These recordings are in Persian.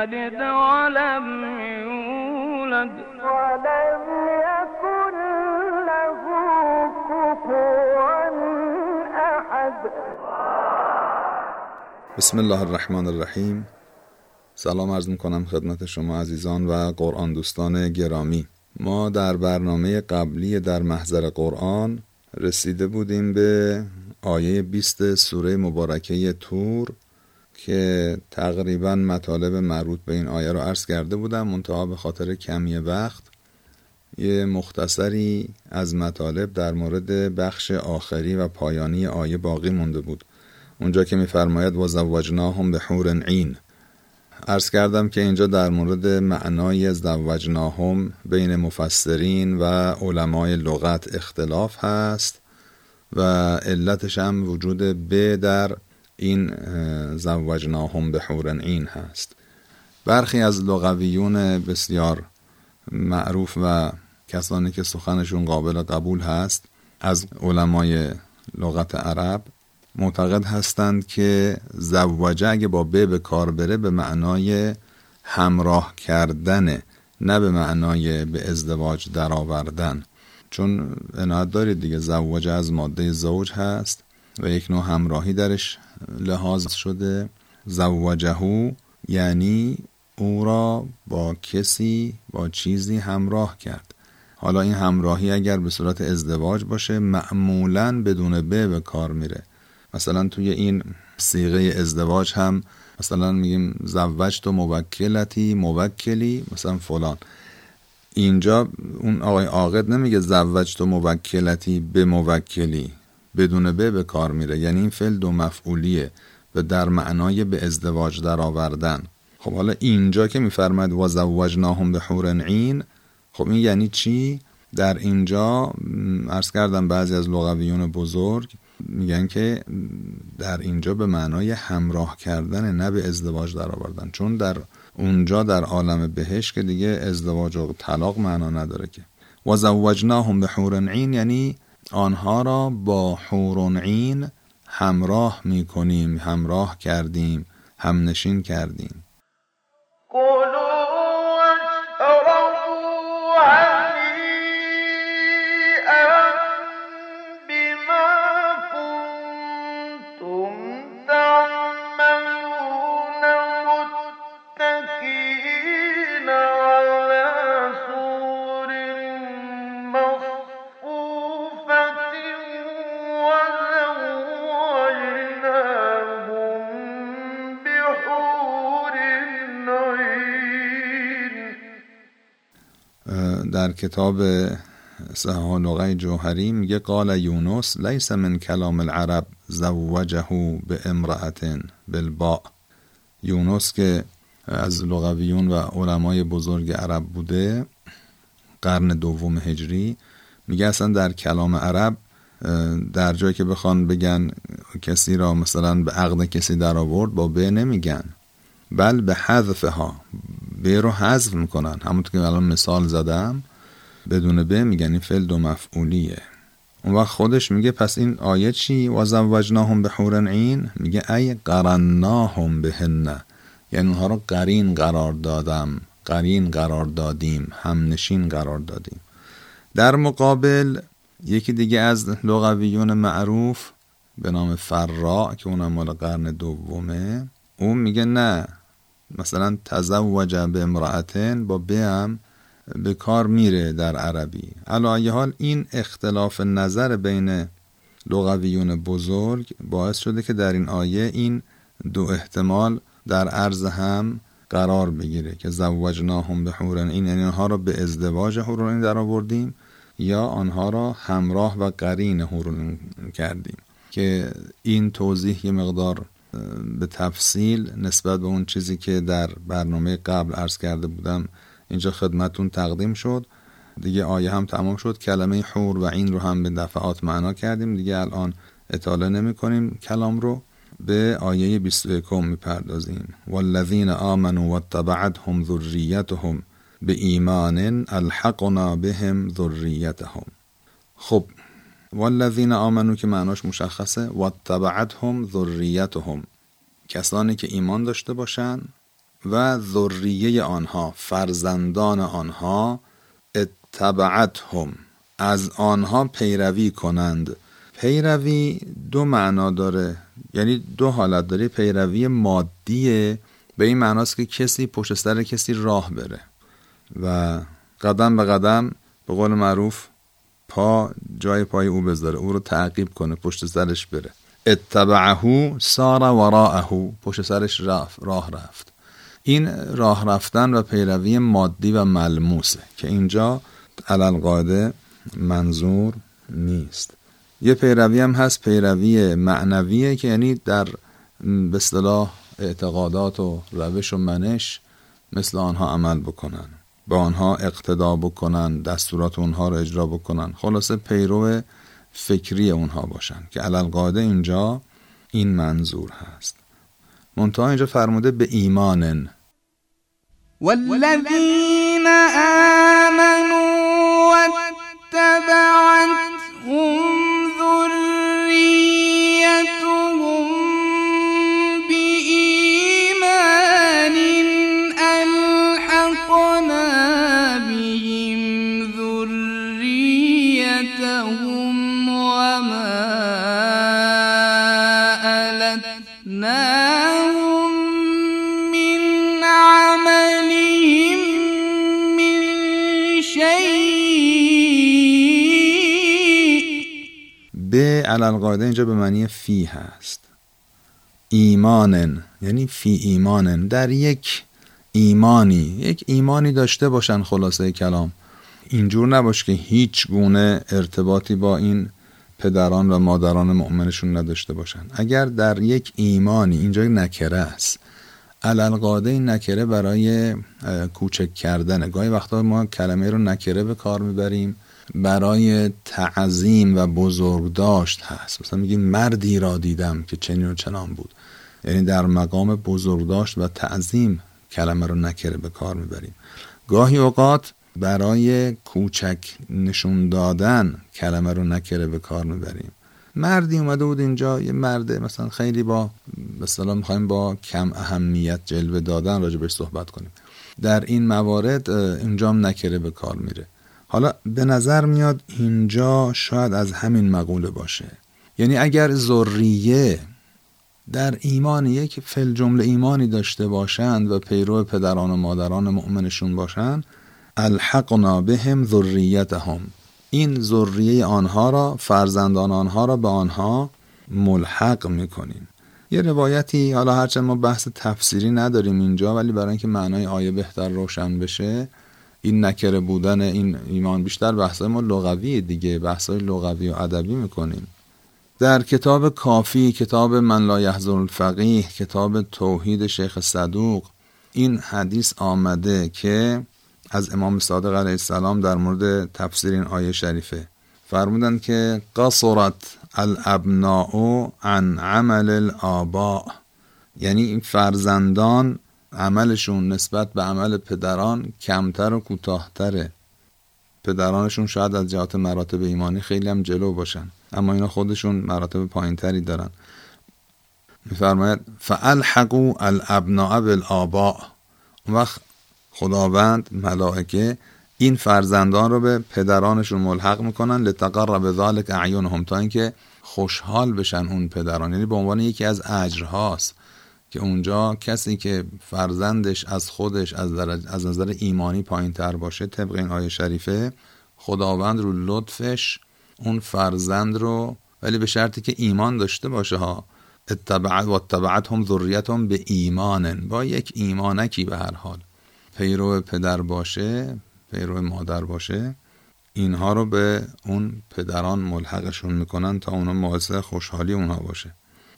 يلد ولم يولد. ولم يكن له كفوا احد بسم الله الرحمن الرحیم. سلام عرض می‌کنم خدمت شما عزیزان و قرآن دوستان گرامی. ما در برنامه قبلی در محضر قرآن رسیده بودیم به آیه 20 سوره مبارکه تور. که تقریبا مطالب مربوط به این آیه رو عرض کرده بودم منتها به خاطر کمی وقت یه مختصری از مطالب در مورد بخش آخری و پایانی آیه باقی مونده بود. اونجا که میفرماید و زوجناهم به حور عین عرض کردم که اینجا در مورد معنای زوجناهم بین مفسرین و علمای لغت اختلاف هست و علتش هم وجود ب در این زوجناهم به حور این هست. برخی از لغویون بسیار معروف و کسانی که سخنشون قابل قبول هست از علمای لغت عرب معتقد هستند که زوجه اگه با ب به کار بره به معنای همراه کردن نه به معنای به ازدواج درآوردن. چون عنایت دارید دیگه زوجه از ماده زوج هست و یک نوع همراهی درش لحاظ شده زوجهو یعنی او را با کسی با چیزی همراه کرد. حالا این همراهی اگر به صورت ازدواج باشه معمولا بدون به به کار میره. مثلا توی این سیغه ازدواج هم مثلا میگیم زوج تو موکلتی موکلی مثلا فلان. اینجا اون آقای عاقد نمیگه زوج تو موکلتی به موکلی. بدون به به کار میره. یعنی این فعل دو مفعولیه و در معنای به ازدواج در آوردن خب حالا اینجا که میفرماید و زوجناهم به حور عین خب این یعنی چی؟ در اینجا عرض کردم بعضی از لغویون بزرگ میگن که در اینجا به معنای همراه کردن نه به ازدواج در آوردن چون در اونجا در عالم بهش که دیگه ازدواج و طلاق معنا نداره که. و زوجناهم به حور عین یعنی آنها را با حورون همراه می کنیم همراه کردیم همنشین کردیم. در کتاب سهانقه جوهری میگه قال یونس لیس من کلام العرب زوجه به امرأت بالباء. یونس که از لغویون و علمای بزرگ عرب بوده قرن دوم هجری میگه اصلا در کلام عرب در جایی که بخوان بگن کسی را مثلا به عقد کسی در آورد با به نمیگن. بل به حذفها به رو حذف می‌کنن. همونطور که الان مثال زدم بدون به میگن این فعل دو مفعولیه. اون وقت خودش میگه پس این آیه چی؟ و زوجناهم به عین میگه ای قرناهم بهن یعنی اونها رو قرین قرار دادم قرین قرار دادیم همنشین قرار دادیم. در مقابل یکی دیگه از لغویون معروف به نام فرا که اونم مال قرن دومه اون میگه نه مثلا تزوج به امرأتن با به هم به کار میره در عربی. علا حال این اختلاف نظر بین لغویون بزرگ باعث شده که در این آیه این دو احتمال در عرض هم قرار بگیره که زوجناهم به حورن این یعنی آنها را به ازدواج حورن در آوردیم یا آنها را همراه و قرین حورن کردیم که این توضیح یه مقدار به تفصیل نسبت به اون چیزی که در برنامه قبل عرض کرده بودم اینجا خدمتون تقدیم شد. دیگه آیه هم تمام شد. کلمه حور و این رو هم به دفعات معنا کردیم. دیگه الان اطاله نمی کنیم کلام رو. به آیه 21 می‌پردازیم. والذین آمنوا واتبعتهم ذریتهم به ایمان الحقنا بهم ذریتهم. خب والذین آمنو که معناش مشخصه واتبعتهم ذریتهم. کسانی که ایمان داشته باشند و ذریه آنها فرزندان آنها اتبعتهم. از آنها پیروی کنند. پیروی دو معنا داره یعنی دو حالت داره. پیروی مادیه به این معناست که کسی پشت سر کسی راه بره و قدم به قدم به قول معروف پا جای پای او بذاره او رو تعقیب کنه پشت سرش بره. اتبعه سار وراءه پشت سرش رفت راه رفت. این راه رفتن و پیروی مادی و ملموسه که اینجا علل قاعده منظور نیست. یه پیروی هم هست پیروی معنویه که یعنی در به اصطلاح اعتقادات و روش و منش مثل آنها عمل بکنن به آنها اقتدا بکنن دستورات اونها رو اجرا بکنن. خلاصه پیرو فکری اونها باشن که علل قاعده اینجا این منظور هست. منتها اینجا فرموده به ایمانن. والذين علالقاعده اینجا به معنی فی هست. ایمانن یعنی فی ایمانن. در یک ایمانی یک ایمانی داشته باشن خلاصه کلام. اینجور نباش که هیچ گونه ارتباطی با این پدران و مادران مؤمنشون نداشته باشن. اگر در یک ایمانی اینجا نکره است. علالقاده این نکره برای کوچک کردنه. گاهی وقتا ما کلمه رو نکره به کار می‌بریم. برای تعظیم و بزرگداشت هست. مثلا میگیم مردی را دیدم که چنین و چنان بود. یعنی در مقام بزرگداشت و تعظیم کلمه رو نکره به کار می‌بریم. گاهی اوقات برای کوچک نشون دادن کلمه رو نکره به کار می‌بریم. مردی اومده بود اینجا یه مرده مثلا خیلی با مثلا می‌خوایم با کم اهمیت جلوه دادن راجبش صحبت کنیم. در این موارد اینجا هم نکره به کار میره. حالا به نظر میاد اینجا شاید از همین مقوله باشه. یعنی اگر ذریه در ایمان یک فل جمله ایمانی داشته باشند و پیرو پدران و مادران مؤمنشون باشند الحقنا بهم ذریتهم. این ذریه آنها را فرزندان آنها را به آنها ملحق می‌کنیم. یه روایتی حالا هرچند ما بحث تفسیری نداریم اینجا ولی برای اینکه معنای آیه بهتر روشن بشه این نکره بودن این ایمان بیشتر بحثای ما لغوی دیگه بحثای لغوی و ادبی می‌کنیم. در کتاب کافی کتاب من لا یحضر الفقیه کتاب توحید شیخ صدوق این حدیث آمده که از امام صادق علیه السلام در مورد تفسیر این آیه شریفه. فرمودن که قصرت الابناء عن عمل الآباء. یعنی این فرزندان عملشون نسبت به عمل پدران کمتر و کوتاهتره. پدرانشون شاید از جهات مراتب ایمانی خیلی هم جلو باشن اما اینا خودشون مراتب پایینتری دارن. میفرماید فالحقوا الابناء بالآباء. اون وقت خداوند ملائکه این فرزندان رو به پدرانشون ملحق می‌کنن لتقرب ذلك اعینهم تا اینکه خوشحال بشن اون پدران. یعنی به عنوان یکی از اجرهاست. که اونجا کسی که فرزندش از خودش از, از نظر ایمانی پایین تر باشه طبق این آیه شریفه خداوند رو لطفش اون فرزند رو ولی به شرطی که ایمان داشته باشه ها اتبعت و اتبعت هم ذریت به ایمانن. با یک ایمانکی به هر حال. پیرو پدر باشه پیرو مادر باشه اینها رو به اون پدران ملحقشون می‌کنن تا اونا باعث خوشحالی اونها باشه.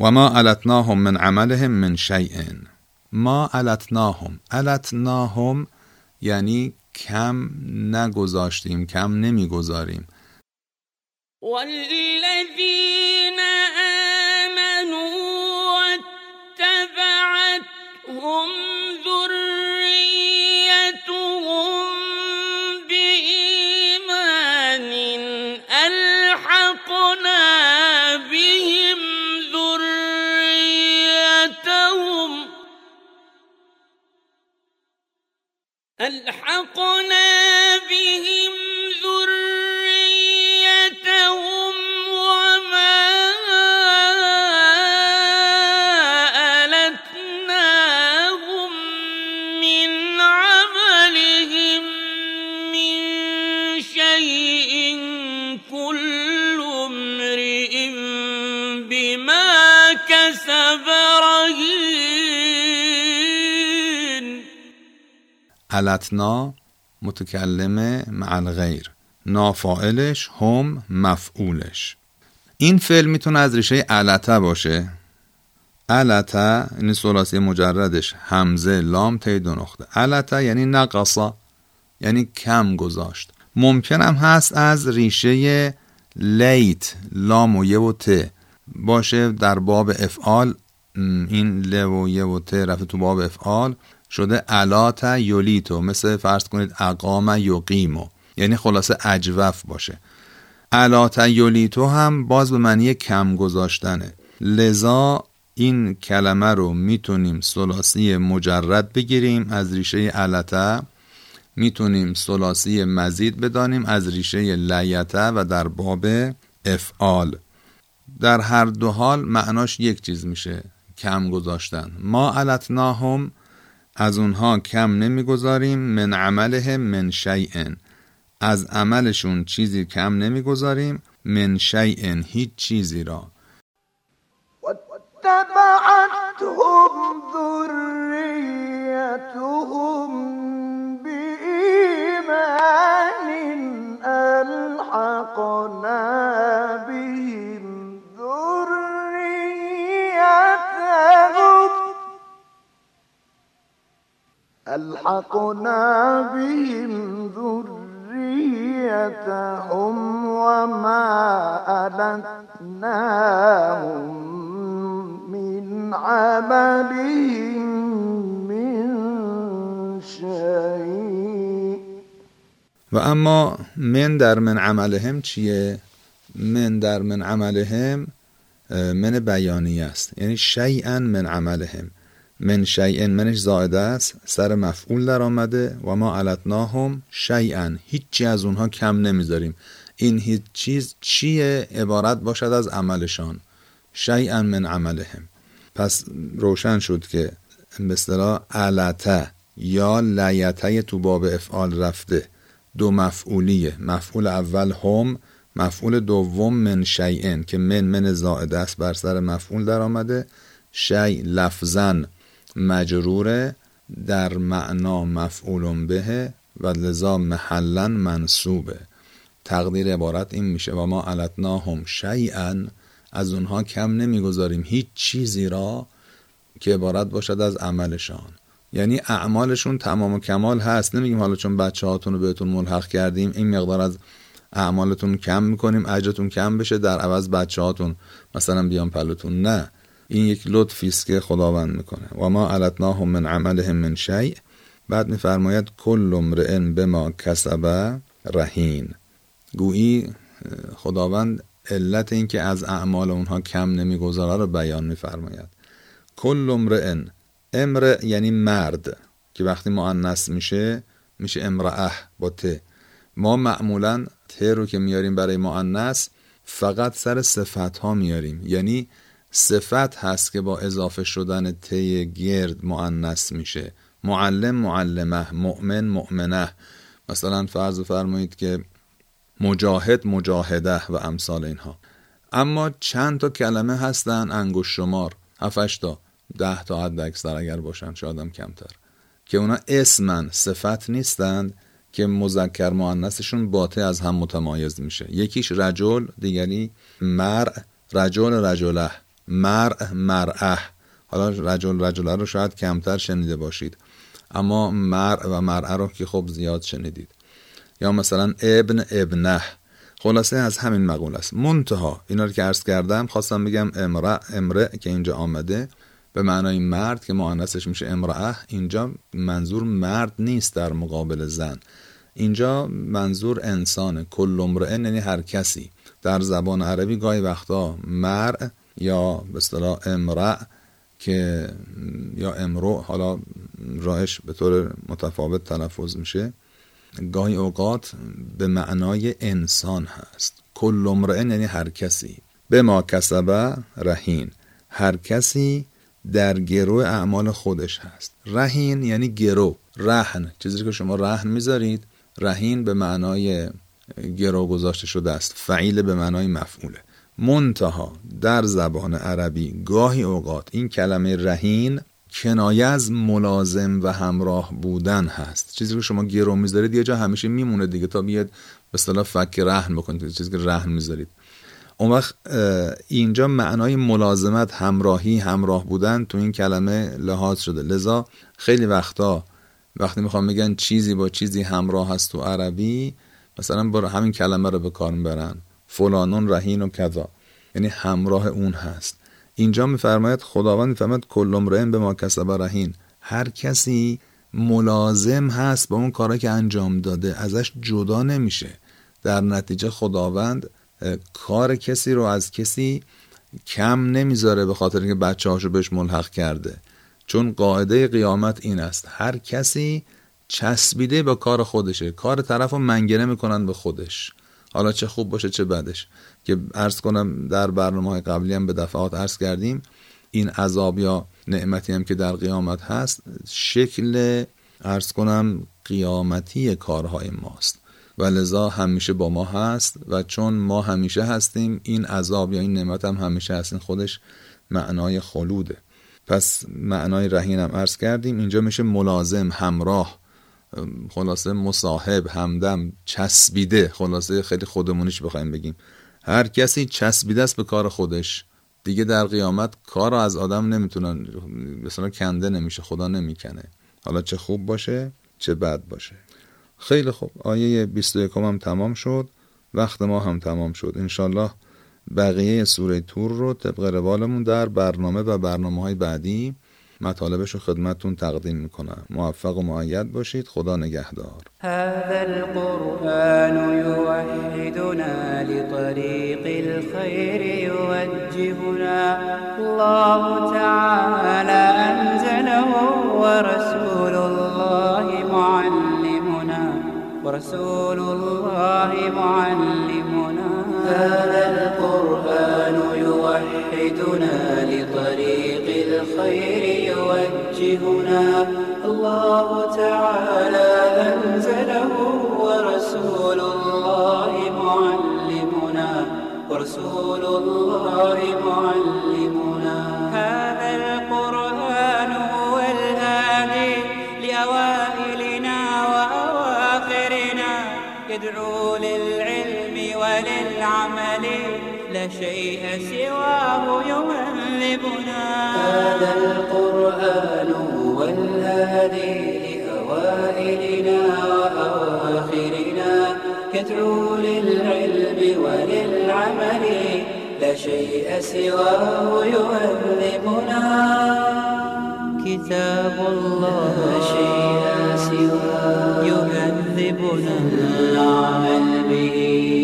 و ما علتناهم من عملهم من شیء ما علتناهم علتناهم یعنی کم نگذاشتیم کم نمی‌گذاریم والذین فَالْحَقْنَا بِهِ علتنا متکلمه مع الغیر. نافائلش هم مفعولش. این فعل می‌تونه از ریشه علته باشه. علته این سلاسی مجردش. همزه لام تی دو نقطه. علته یعنی نقصا یعنی کم گذاشت. ممکن هم هست از ریشه لیت لام و یه و ت. باشه در باب افعال این ل و یه و ت رفته تو باب افعال. شده علات یولیتو مثل فرض کنید اقام یقیمو. یعنی خلاصه اجوف باشه. علات یولیتو هم باز به معنی کم گذاشتنه. لذا این کلمه رو می‌تونیم سلاسی مجرد بگیریم از ریشه علته می‌تونیم سلاسی مزید بدانیم از ریشه لیته و در باب افعال. در هر دو حال معناش یک چیز میشه کم گذاشتن. ما علتناهم از اونها کم نمی‌گذاریم من عملهم من شیء از عملشون چیزی کم نمی‌گذاریم من شیء هیچ چیزی را. واتبعتهم ذريتهم ألحقنا بهم ذريتهم وما ألتناهم من عملهم من شيء. و اما من در من عملهم چیه؟ من در من عملهم من بیانیه است. یعنی شیئا من عملهم. من شیئا منش زائده است. سر مفعول در آمده. و ما علتناهم شیئا. هیچی از اونها کم نمی‌ذاریم. این هیچ چیز چیه؟ عبارت باشد از عملشان. شیئا من عملهم. پس روشن شد که به اصطلاح علته یا لیته تو باب افعال رفته. دو مفعولیه. مفعول اول هم مفعول دوم من شیئن که من من زائده است بر سر مفعول در آمده. شیء لفظن مجروره در معنا مفعول به و لذا محلا منصوبه تقدیر عبارت این میشه و ما علتناهم شیئا از اونها کم نمی‌گذاریم. هیچ چیزی را که عبارت باشد از عملشان. یعنی اعمالشون تمام و کمال هست. نمیگیم حالا چون بچه هاتون رو بهتون ملحق کردیم این مقدار از اعمالتون کم می‌کنیم اجرتون کم بشه. در عوض بچه هاتون مثلا بیان پلوتون نه. این یک لطفی است که خداوند می‌کنه. و ما علتناهم من عملهم من شیء. بعد میفرماید کل امرئ بما کسب رهین. گویی خداوند علت این که از اعمال اونها کم نمی‌گذاره رو بیان میفرماید. کل امرئ. امرئ یعنی مرد که وقتی مؤنث میشه میشه امرأه با ت. ما معمولا ت رو که میاریم برای مؤنث فقط سر صفت ها میاریم. یعنی صفت هست که با اضافه شدن ت گرد مؤنث میشه. معلم معلمه مؤمن مؤمنه. مثلا فرض فرمایید که مجاهد مجاهده و امثال اینها. اما چند تا کلمه هستن انگوش شمار. هفتش تا. ده تا حد اکثر اگر باشن شاید هم کمتر. که اونا اسمن صفت نیستند که مذکر مؤنثشون باته از هم متمایز میشه. یکیش رجل دیگری مرع. رجل رجله. مرع مرعه. حالا رجل رجله رو شاید کمتر شنیده باشید. اما مرع و مرعه رو که خب زیاد شنیدید. یا مثلا ابن ابنه. خلاصه از همین مقول است. منتها اینا رو که عرض کردم خواستم بگم امرع امرع که اینجا آمده به معنای مرد که مؤنثش میشه امرأه اینجا منظور مرد نیست در مقابل زن. اینجا منظور انسانه کل امرئ یعنی هر کسی. در زبان عربی گاهی وقتا مرع یا به اصطلاح امرع که یا امرو حالا راهش به طور متفاوت تلفظ میشه. گاهی اوقات به معنای انسان هست. کل امرئ یعنی هر کسی. به ما کسبه رهین. هر کسی در گرو اعمال خودش هست. رهین یعنی گرو رهن. چیزی که شما رهن می‌ذارید رهین به معنای گرو گذاشته شده است. فعیل به معنای مفعوله. منتها در زبان عربی گاهی اوقات این کلمه رهین کنایه از ملازم و همراه بودن هست. چیزی که شما گرو می‌ذارید یه جا همیشه میمونه دیگه تا بیاد به اصطلاح فک رهن بکنید چیزی که رهن می‌ذارید. اون وقت اینجا معنای ملازمت همراهی همراه بودن تو این کلمه لحاظ شده. لذا خیلی وقتا وقتی می‌خوام بگن چیزی با چیزی همراه هست تو عربی مثلا برای همین کلمه رو به کار می‌برن. فلانون رهین و کذا. یعنی همراه اون هست. اینجا میفرماید خداوند میفرماید کل امرئ به ما کسب رهین. هر کسی ملازم هست با اون کاری که انجام داده ازش جدا نمیشه. در نتیجه خداوند کار کسی رو از کسی کم نمی‌ذاره به خاطر اینکه بچه هاشو بهش ملحق کرده. چون قاعده قیامت این است. هر کسی چسبیده به کار خودشه. کار طرف رو منگنه می‌کنن به خودش. حالا چه خوب باشه چه بدش. که ارز کنم در برنامه های قبلی هم به دفعات ارز کردیم این عذاب یا نعمتی هم که در قیامت هست شکل ارز کنم قیامتی کارهای ماست. و لذا همیشه با ما هست و چون ما همیشه هستیم این عذاب یا این نعمت هم همیشه هست این خودش معنای خلوده. پس معنای رهین هم عرض کردیم اینجا میشه ملازم همراه. خلاصه مصاحب همدم چسبیده. خلاصه خیلی خودمونیش بخوایم بگیم. هر کسی چسبیده است به کار خودش. دیگه در قیامت کار رو از آدم نمی‌تونن مثلا کنده نمیشه خدا نمی‌کنه. حالا چه خوب باشه چه بد باشه. خیلی خوب. آیه 21 هم تمام شد. وقت ما هم تمام شد. انشالله بقیه سوره تور رو طبق روالمون در برنامه و برنامه های بعدی مطالبش رو خدمتتون تقدیم میکنم. موفق و معید باشید. خدا نگهدار. هذا القرآن يوحدنا لطريق الخير يوجهنا. الله تعالى أنزله ورسول الله معلمنا. ورسول الله معلمنا. هذا القرآن يوحدنا لطريق الخير يوجهنا. الله تعالى أنزله ورسول الله معلمنا. ورسول الله معلمنا. هذا القرآن هو الهادي لأوائلنا وأواخرنا. يدعو للعلم وللعمل. لا شيء سواه يهذبنا هذا القرآن هو الهادي لأوائلنا وأواخرنا. يدعو للعلم وللعمل لا شيء سواه يهذبنا كتاب الله لا شيء سواه يهذبنا العمل به.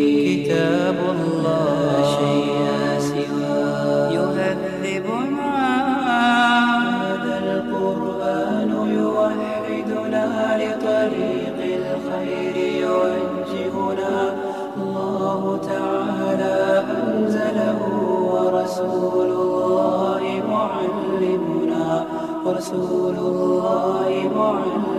رسول الله معلم